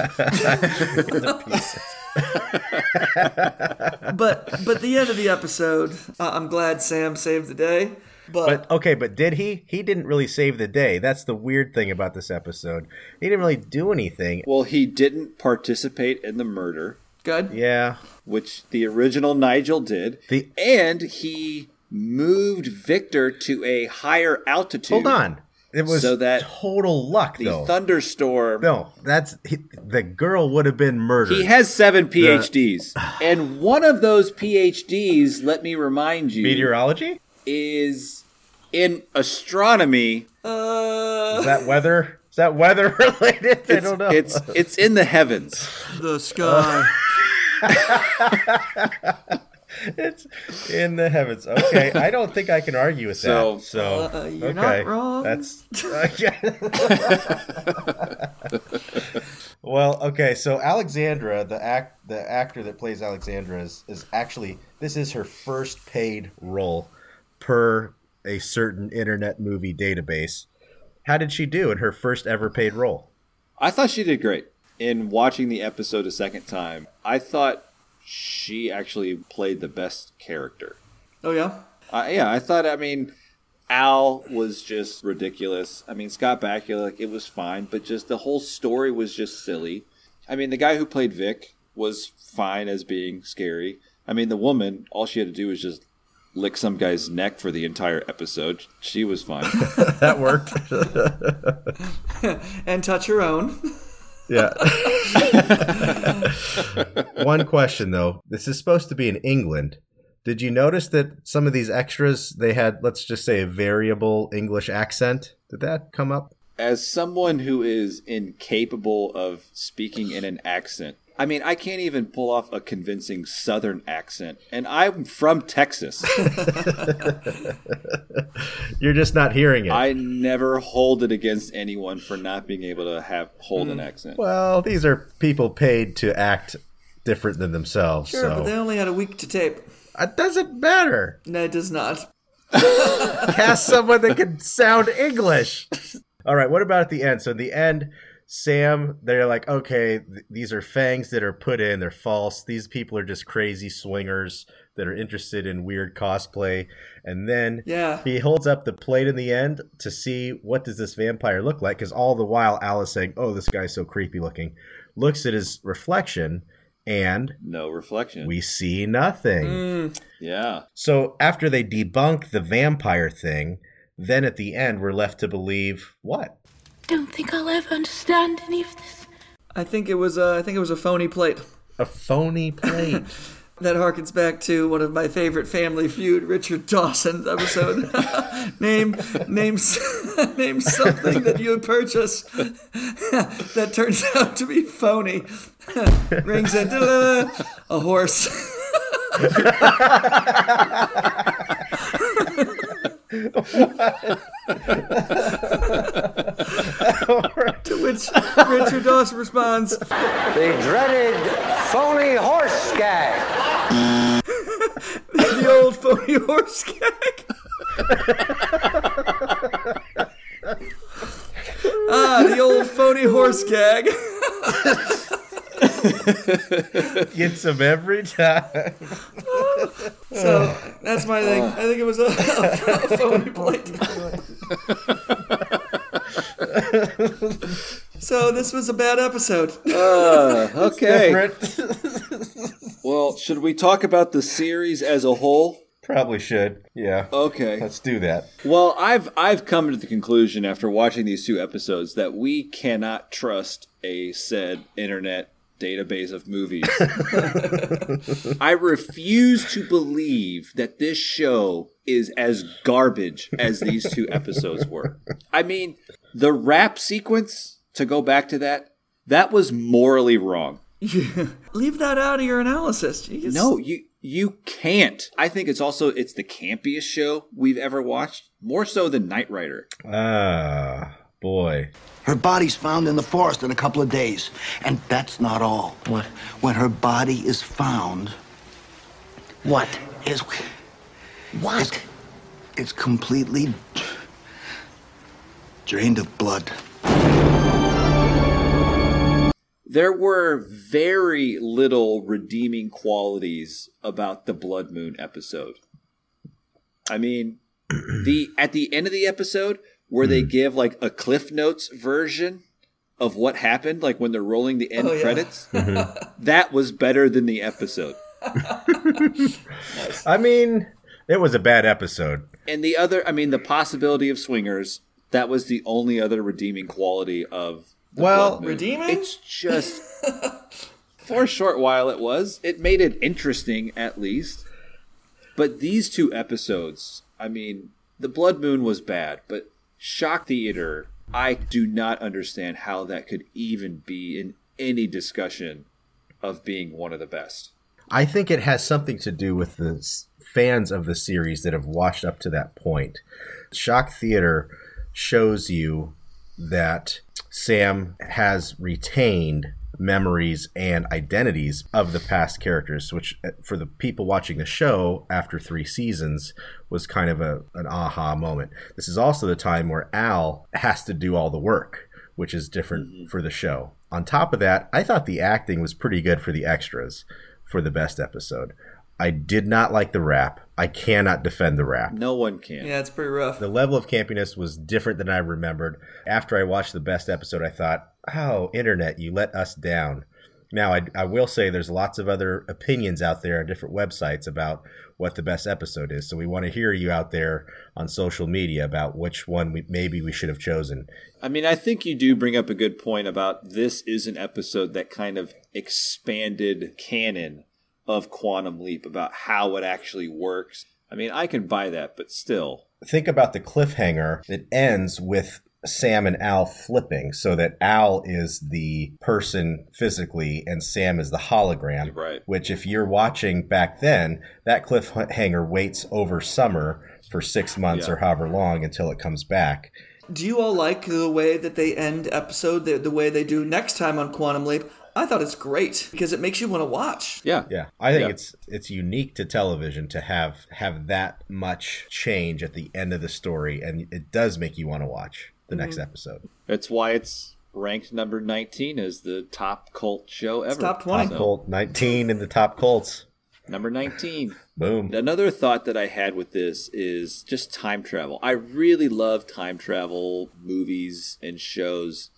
but but the end of the episode, uh, I'm glad Sam saved the day. But, But okay, but did he? He didn't really save the day. That's the weird thing about this episode. He didn't really do anything. Well, he didn't participate in the murder, good. Yeah. which the original Nigel did. The and he moved Victor to a higher altitude. hold on. It was So that total luck, The though. thunderstorm. no, that's he, the girl would have been murdered. He has seven PhDs. and one of those PhDs, let me remind you, meteorology. is in astronomy. Uh, Is that weather? Is that weather related? I It's, don't know. it's it's in the heavens. the sky. It's in the heavens. Okay, I don't think I can argue with So- that. So Uh, you're okay, not wrong. That's Well, okay, so Alexandra, the act, the actor that plays Alexandra, is, is actually this is her first paid role per a certain internet movie database. How did she do in her first ever paid role? I thought she did great. In watching the episode a second time, I thought she actually played the best character. Oh yeah. Uh, yeah, I thought. I mean, Al was just ridiculous. I mean, Scott Bakula, like, it was fine, but just the whole story was just silly. I mean, the guy who played Vic was fine as being scary. I mean, the woman, all she had to do was just lick some guy's neck for the entire episode. She was fine. that worked. and touch her own. Yeah. One question though. This is supposed to be in England. Did you notice that some of these extras they had let's just say a variable English accent? Did that come up? As someone who is incapable of speaking in an accent, I mean, I can't even pull off a convincing Southern accent, and I'm from Texas. You're just not hearing it. I never hold it against anyone for not being able to have hold an hmm. accent. Well, these are people paid to act different than themselves. Sure, so. but they only had a week to tape. Uh, it doesn't matter. No, it does not. Cast someone that can sound English. All right, what about at the end? So, in the end, Sam, they're like, okay, th- these are fangs that are put in. They're false. These people are just crazy swingers that are interested in weird cosplay. And then Yeah. he holds up the plate in the end to see what does this vampire look like. Because all the while, Alice saying, oh, this guy's so creepy looking, looks at his reflection and No reflection. we see nothing. Mm. yeah. So after they debunk the vampire thing, then at the end we're left to believe what? I don't think I'll ever understand any of this. I think it was a, I think it was a phony plate. A phony plate. That harkens back to one of my favorite Family Feud, Richard Dawson's episode. name, name, name something that you purchase that turns out to be phony. Rings in, a horse. To which Richard Dawson responds, The dreaded phony horse gag. the old phony horse gag. ah, the old phony horse gag. Gets him every time. So that's my thing. I think it was a, a phony plate. so this was a bad episode. Uh, okay. Different. Well, should we talk about the series as a whole? Probably should. Yeah. Okay. Let's do that. Well, I've I've come to the conclusion after watching these two episodes that we cannot trust a said internet database of movies. I refuse to believe that this show is as garbage as these two episodes were. I mean, the rap sequence to go back to that, that was morally wrong. Leave that out of your analysis. You just- No, you you can't. I think it's also it's the campiest show we've ever watched, more so than Knight Rider. Ah, boy. Her body's found in the forest in a couple of days. And that's not all. What? When her body is found, What? is What? It's, it's completely drained of blood. There were very little redeeming qualities about the Blood Moon episode. I mean, the at the end of the episode where they hmm. give like a Cliff Notes version of what happened, like when they're rolling the end Oh, yeah. credits, mm-hmm. that was better than the episode. I mean, it was a bad episode. And the other, I mean, the possibility of swingers, that was the only other redeeming quality of the Well, Blood Moon. Redeeming? It's just for a short while it was. It made it interesting at least. But these two episodes, I mean, the Blood Moon was bad, but Shock Theater, I do not understand how that could even be in any discussion of being one of the best. I think it has something to do with the fans of the series that have watched up to that point. Shock Theater shows you that Sam has retained memories and identities of the past characters, which uh, for the people watching the show after three seasons was kind of a, an aha moment. This is also the time where Al has to do all the work, which is different mm-hmm. for the show. On top of that, I thought the acting was pretty good for the extras for the best episode. I did not like the rap. I cannot defend the rap. No one can. Yeah, it's pretty rough. The level of campiness was different than I remembered. After I watched the best episode, I thought, oh, internet, you let us down. Now, I, I will say there's lots of other opinions out there on different websites about what the best episode is. So we want to hear you out there on social media about which one we, maybe we should have chosen. I mean, I think you do bring up a good point about this is an episode that kind of expanded canon of Quantum Leap about how it actually works. I mean, I can buy that, but still. Think about the cliffhanger that ends with Sam and Al flipping so that Al is the person physically and Sam is the hologram. Right. Which, if you're watching back then, that cliffhanger waits over summer for six months yeah. or however long until it comes back. Do you all like the way that they end episode, the, the way they do next time on Quantum Leap? I thought it's great because it makes you want to watch. Yeah, yeah. I think yeah. it's it's unique to television to have have that much change at the end of the story, and it does make you want to watch the mm-hmm. next episode. That's why it's ranked number 19 as the top cult show ever. It's top 20. Top cult 19 in the top cults. Number 19. Boom. Another thought that I had with this is just time travel. I really love time travel movies and shows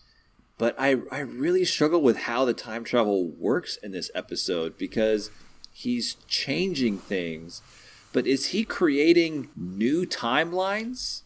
but I, I really struggle with how the time travel works in this episode because he's changing things. But is he creating new timelines?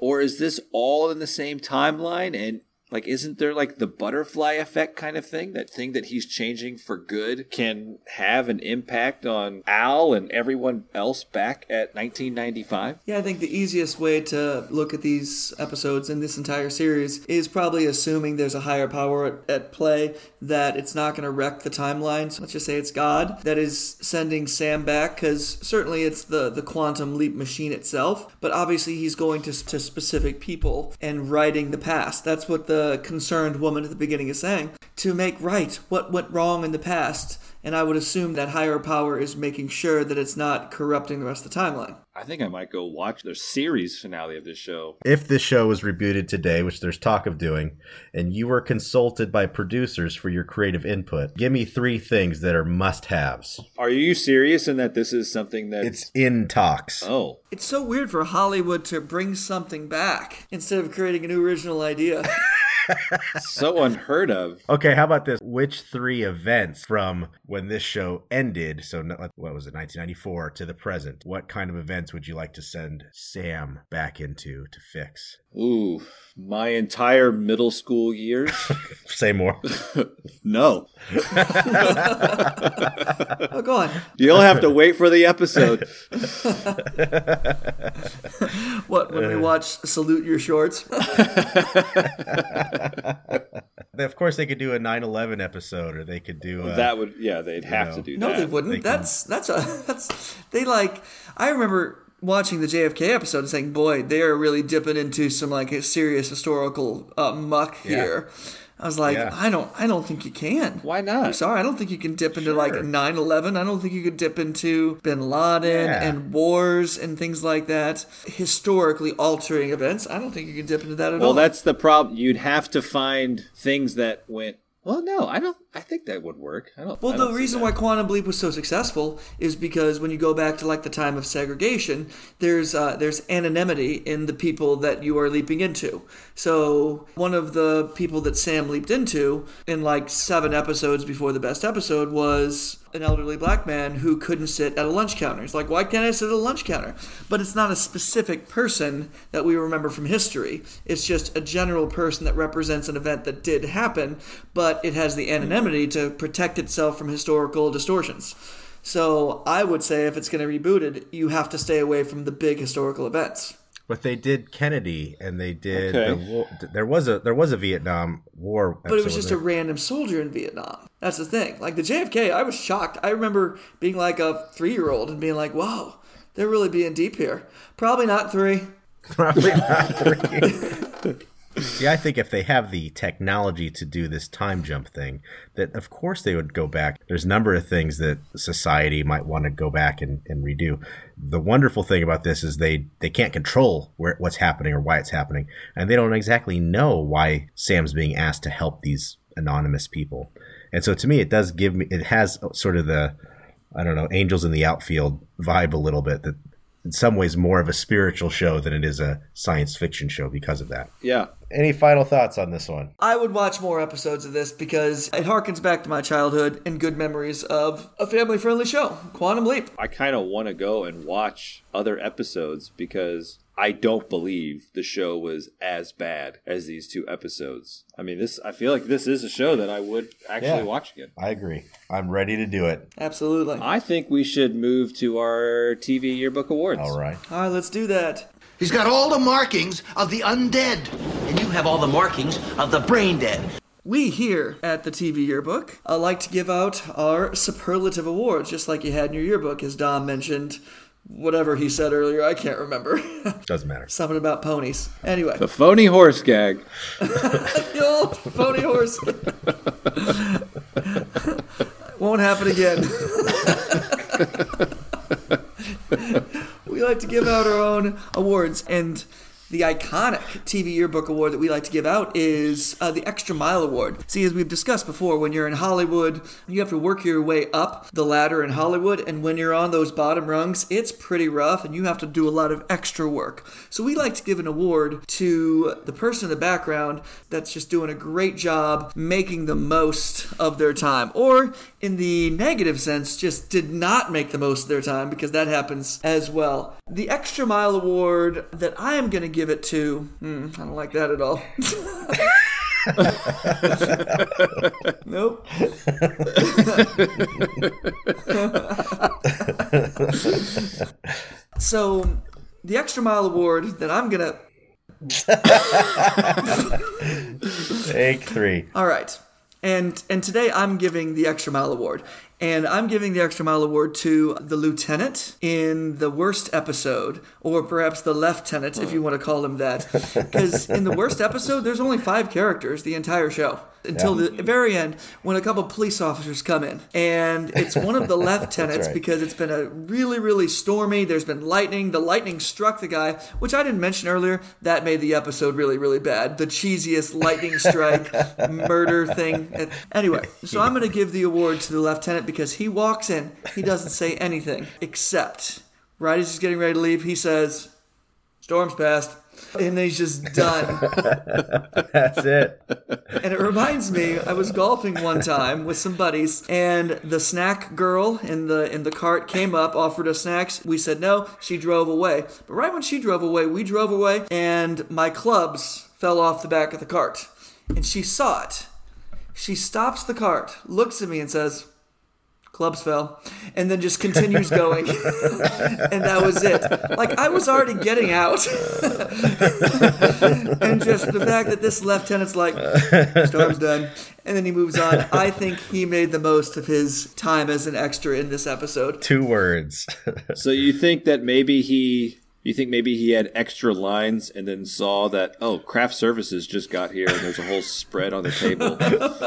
Or is this all in the same timeline and like, isn't there like the butterfly effect kind of thing? That thing that he's changing for good can have an impact on Al and everyone else back at 1995? Yeah, I think the easiest way to look at these episodes in this entire series is probably assuming there's a higher power at, at play, that it's not going to wreck the timeline. So let's just say it's God that is sending Sam back, because certainly it's the, the quantum leap machine itself, but obviously he's going to, to specific people and writing the past. That's what the concerned woman at the beginning is saying, to make right what went wrong in the past. And I would assume that higher power is making sure that it's not corrupting the rest of the timeline. I think I might go watch the series finale of this show. If this show was rebooted today, which there's talk of doing, and you were consulted by producers for your creative input, give me three things that are must haves. Are you serious in that this is something that it's in talks? Oh. It's so weird for Hollywood to bring something back instead of creating a new original idea. so unheard of. Okay, how about this? Which three events from when this show ended, so what was it, 1994 to the present, what kind of events would you like to send Sam back into to fix? Ooh, my entire middle school years. Say more. no. oh, go on. You'll have to wait for the episode. what, when we watch Salute Your Shorts? of course, they could do a 9/11 episode, or they could do a, that. Would yeah, they'd have know. to do. No, that. No, they wouldn't. They that's can... that's a that's they like. I remember watching the JFK episode and saying, "Boy, they are really dipping into some like serious historical uh, muck yeah. here." I was like, yeah. I don't, I don't think you can. Why not? I'm sorry, I don't think you can dip into sure. like 9/11. I don't think you could dip into Bin Laden yeah. and wars and things like that. Historically altering events. I don't think you can dip into that at well, all. Well, that's the problem. You'd have to find things that went well, no, I don't. I think that would work. I don't. Well, I don't the reason why Quantum Leap was so successful is because when you go back to like the time of segregation, there's uh, there's anonymity in the people that you are leaping into. So one of the people that Sam leaped into in like seven episodes before the best episode was an elderly black man who couldn't sit at a lunch counter. He's like, why can't I sit at a lunch counter? But it's not a specific person that we remember from history. It's just a general person that represents an event that did happen, but it has the anonymity to protect itself from historical distortions. So I would say if it's going to be rebooted, you have to stay away from the big historical events. But they did Kennedy, and they did. Okay. The, there was a there was a Vietnam War, but it was just a random soldier in Vietnam. That's the thing. Like the JFK, I was shocked. I remember being like a three year old and being like, "Wow, they're really being deep here." Probably not three. Probably not three. See, I think if they have the technology to do this time jump thing, that of course they would go back. There's a number of things that society might want to go back and, and redo. The wonderful thing about this is they, they can't control where what's happening or why it's happening, and they don't exactly know why Sam's being asked to help these anonymous people. And so to me, it does give me it has sort of the I don't know angels in the outfield vibe a little bit that in some ways more of a spiritual show than it is a science fiction show because of that. Yeah. Any final thoughts on this one? I would watch more episodes of this because it harkens back to my childhood and good memories of a family friendly show, Quantum Leap. I kind of want to go and watch other episodes because I don't believe the show was as bad as these two episodes. I mean, this I feel like this is a show that I would actually Yeah. watch again. I agree. I'm ready to do it. Absolutely. I think we should move to our TV Yearbook Awards. All right. All right, let's do that. He's got all the markings of the undead. And you have all the markings of the brain dead. We here at the TV Yearbook uh, like to give out our superlative awards, just like you had in your yearbook, as Dom mentioned. Whatever he said earlier, I can't remember. Doesn't matter. Something about ponies. Anyway, The phony horse gag. the old phony horse. Won't happen again. we like to give out our own awards, and the iconic TV Yearbook Award that we like to give out is uh, the Extra Mile Award. See, as we've discussed before, when you're in Hollywood, you have to work your way up the ladder in Hollywood, and when you're on those bottom rungs, it's pretty rough, and you have to do a lot of extra work. So we like to give an award to the person in the background that's just doing a great job making the most of their time, or in the negative sense, just did not make the most of their time because that happens as well. The Extra Mile Award that I am going to give it to, hmm, I don't like that at all. nope. so, the Extra Mile Award that I'm going to. Take three. All right. And and today I'm giving the Extra Mile Award. And I'm giving the Extra Mile Award to the lieutenant in the worst episode, or perhaps the lieutenant, if you want to call him that. Because in the worst episode, there's only five characters the entire show until Yeah. the very end when a couple police officers come in. And it's one of the lieutenants right. because it's been a really, really stormy. There's been lightning. The lightning struck the guy, which I didn't mention earlier. That made the episode really, really bad. The cheesiest lightning strike murder thing. Anyway, so I'm going to give the award to the lieutenant because he walks in, he doesn't say anything except right as he's getting ready to leave, he says, "Storm's passed." And then he's just done. That's it. And it reminds me, I was golfing one time with some buddies, and the snack girl in the in the cart came up, offered us snacks. We said no. She drove away. But right when she drove away, we drove away, and my clubs fell off the back of the cart. And she saw it. She stops the cart, looks at me, and says, "Clubs fell," and then just continues going. and that was it. Like I was already getting out, and just the fact that this lieutenant's like, "Storm's done," and then he moves on. I think he made the most of his time as an extra in this episode. Two words. So you think that maybe he you think maybe he had extra lines and then saw that oh craft services just got here and there's a whole spread on the table.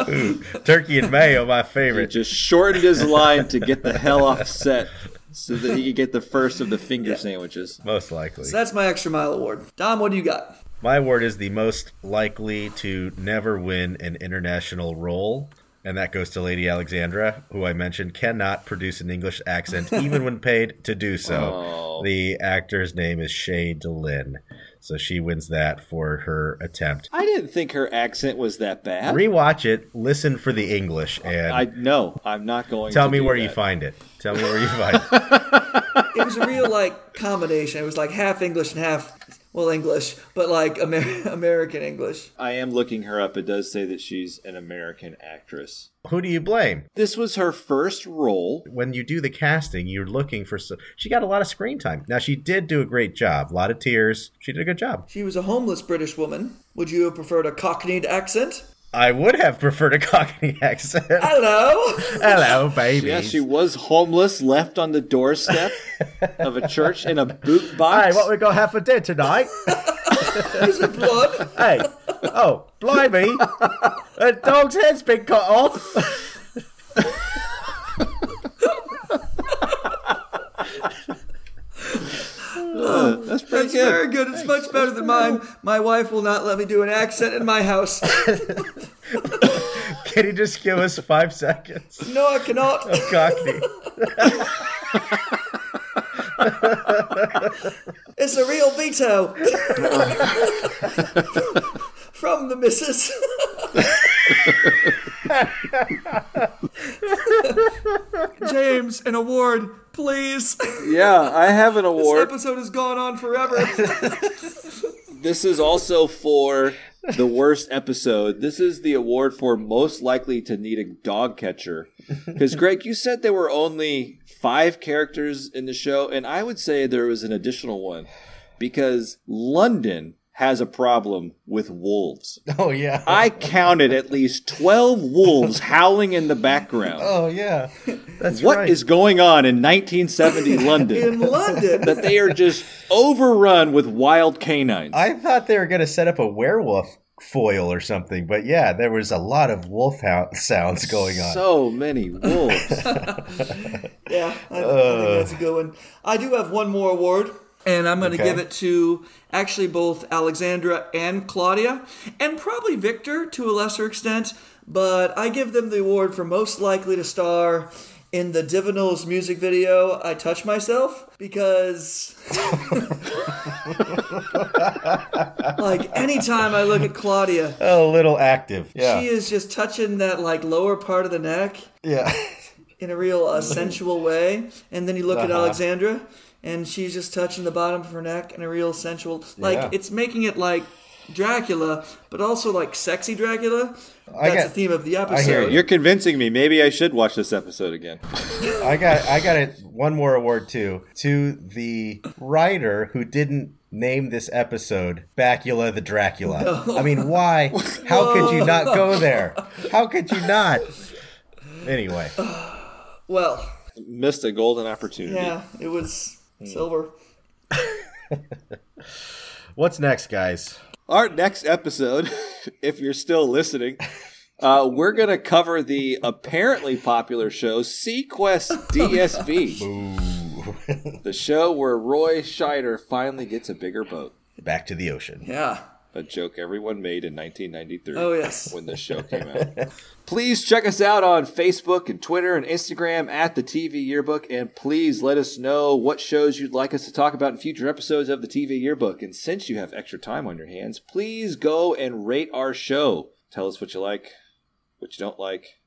Ooh, turkey and mayo, my He favorite. just shortened his line to get the hell off set so that he could get the first of the finger sandwiches. Most likely. So that's my extra mile award. Dom, what do you got? My award is the most likely to never win an international role. And that goes to Lady Alexandra, who I mentioned cannot produce an English accent even when paid to do so. Oh. The actor's name is Shae D'lyn. So she wins that for her attempt. I didn't think her accent was that bad. Rewatch it, listen for the English, and I no, I'm not going. To Tell to me do where that. you find it. Tell me where you find it. It was a real like combination. It was like half English and half well English, but like Amer- American English. I am looking her up. It does say that she's an American actress. Who do you blame? This was her first role. When you do the casting, you're looking for. So- she got a lot of screen time. Now she did do a great job. A lot of tears. She did a good job. She was a homeless British woman. Would you have preferred a cockneyed accent? I would have preferred a Cockney accent. Hello. Hello, baby. Yeah, she was homeless, left on the doorstep of a church in a boot box. Hey, what we gonna have for dinner tonight? Is it blood? hey, oh, blimey! A dog's head's been cut off. That's pretty That's good. very good. It's much better than mine. My wife will not let me do an accent in my house. Can you just give us five seconds? No, I cannot. Oh, of Cockney. It's a real veto from the missus. James, an award, please. Yeah, I have an award. This episode has gone on forever. This is also for the worst episode. This is the award for most likely to need a dog catcher. Because, Greg, you said there were only five characters in the show, and I would say there was an additional one. Because London has a problem with wolves. Oh yeah. I counted at least 12 wolves howling in the background. Oh yeah. That's What is right. going on in 1970 London? in London. that they are just overrun with wild canines. I thought they were going to set up a werewolf foil or something, but yeah, there was a lot of wolf hound sounds going on. So many wolves. Yeah, I, I think that's a good one. I do have one more award, and I'm going to Okay. give it to actually both Alexandra and Claudia, and probably Victor to a lesser extent. But I give them the award for most likely to star in the Divinyls music video "I Touch Myself" because, like, anytime I look at Claudia, a little active. Yeah. she is just touching that like lower part of the neck yeah. in a real uh, sensual way. And then you look at Uh-huh. Alexandra, and she's just touching the bottom of her neck in a real sensual. Like Yeah. it's making it like Dracula, but also like sexy Dracula. I That's got- the theme of the I episode. hear you. You're convincing me. Maybe I should watch this episode again. I got I got it one more award too to the writer who didn't name this episode Bakula the Dracula. I mean, why? How could you not go there? How could you not? Anyway, Well, Missed a golden opportunity. yeah, it was. Silver. what's next, guys? Our next episode, if you're still listening, uh, we're going to cover the apparently popular show SeaQuest DSV. the show where Roy Scheider finally gets a bigger boat. Back to the ocean. Yeah. A joke everyone made in 1993. Oh, yes. When the show came out. please check us out on Facebook and Twitter and Instagram at the TV Yearbook. And please let us know what shows you'd like us to talk about in future episodes of the TV Yearbook. And since you have extra time on your hands, please go and rate our show. Tell us what you like, what you don't like,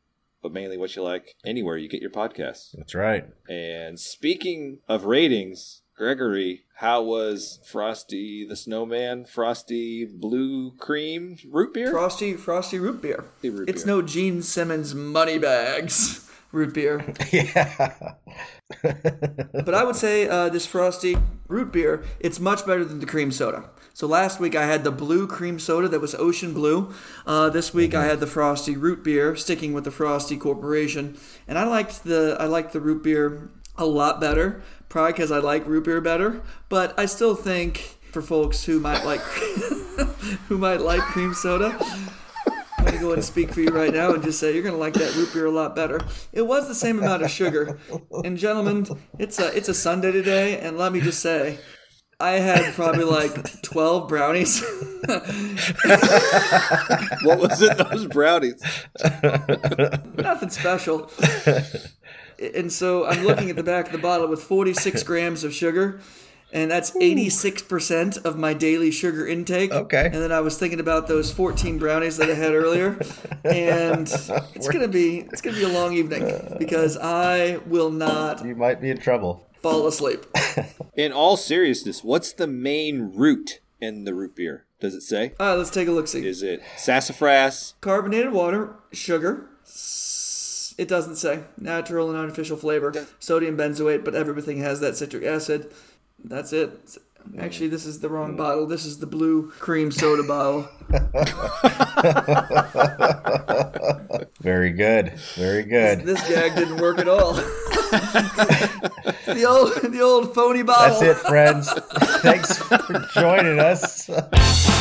but mainly what you like anywhere you get your podcasts. That's right. And speaking of ratings, Gregory, how was Frosty the Snowman, Frosty Blue Cream root beer? Frosty Frosty root beer. root it's beer. no Gene Simmons money bags root beer. yeah. but I would say uh, this frosty root beer, it's much better than the cream soda. So last week I had the blue cream soda that was ocean blue. Uh, this week I had the frosty root beer, sticking with the Frosty Corporation, and I liked the I liked the root beer a lot better, probably because I like root beer better. But I still think for folks who might like who might like cream soda. I'm gonna go ahead and speak for you right now and just say you're gonna like that root beer a lot better. It was the same amount of sugar, and gentlemen, it's a it's a Sunday today, and let me just say, I had probably like 12 brownies. what was it those brownies? Nothing special. And so I'm looking at the back of the bottle with 46 grams of sugar, and that's 86% of my daily sugar intake. Okay. And then I was thinking about those 14 brownies that I had earlier, and it's gonna be it's gonna be a long evening because I will not You might be in trouble. fall asleep. In all seriousness, what's the main root in the root beer? Does it say? All right, let's take a look. See, Is it sassafras? carbonated water, sugar. S- It doesn't say natural and artificial flavor, sodium benzoate, but everything has that citric acid. That's it. Actually, this is the wrong bottle. This is the blue cream soda bottle. Very good. Very good. This gag didn't work at all. the old, the old phony bottle. That's it, friends. Thanks for joining us.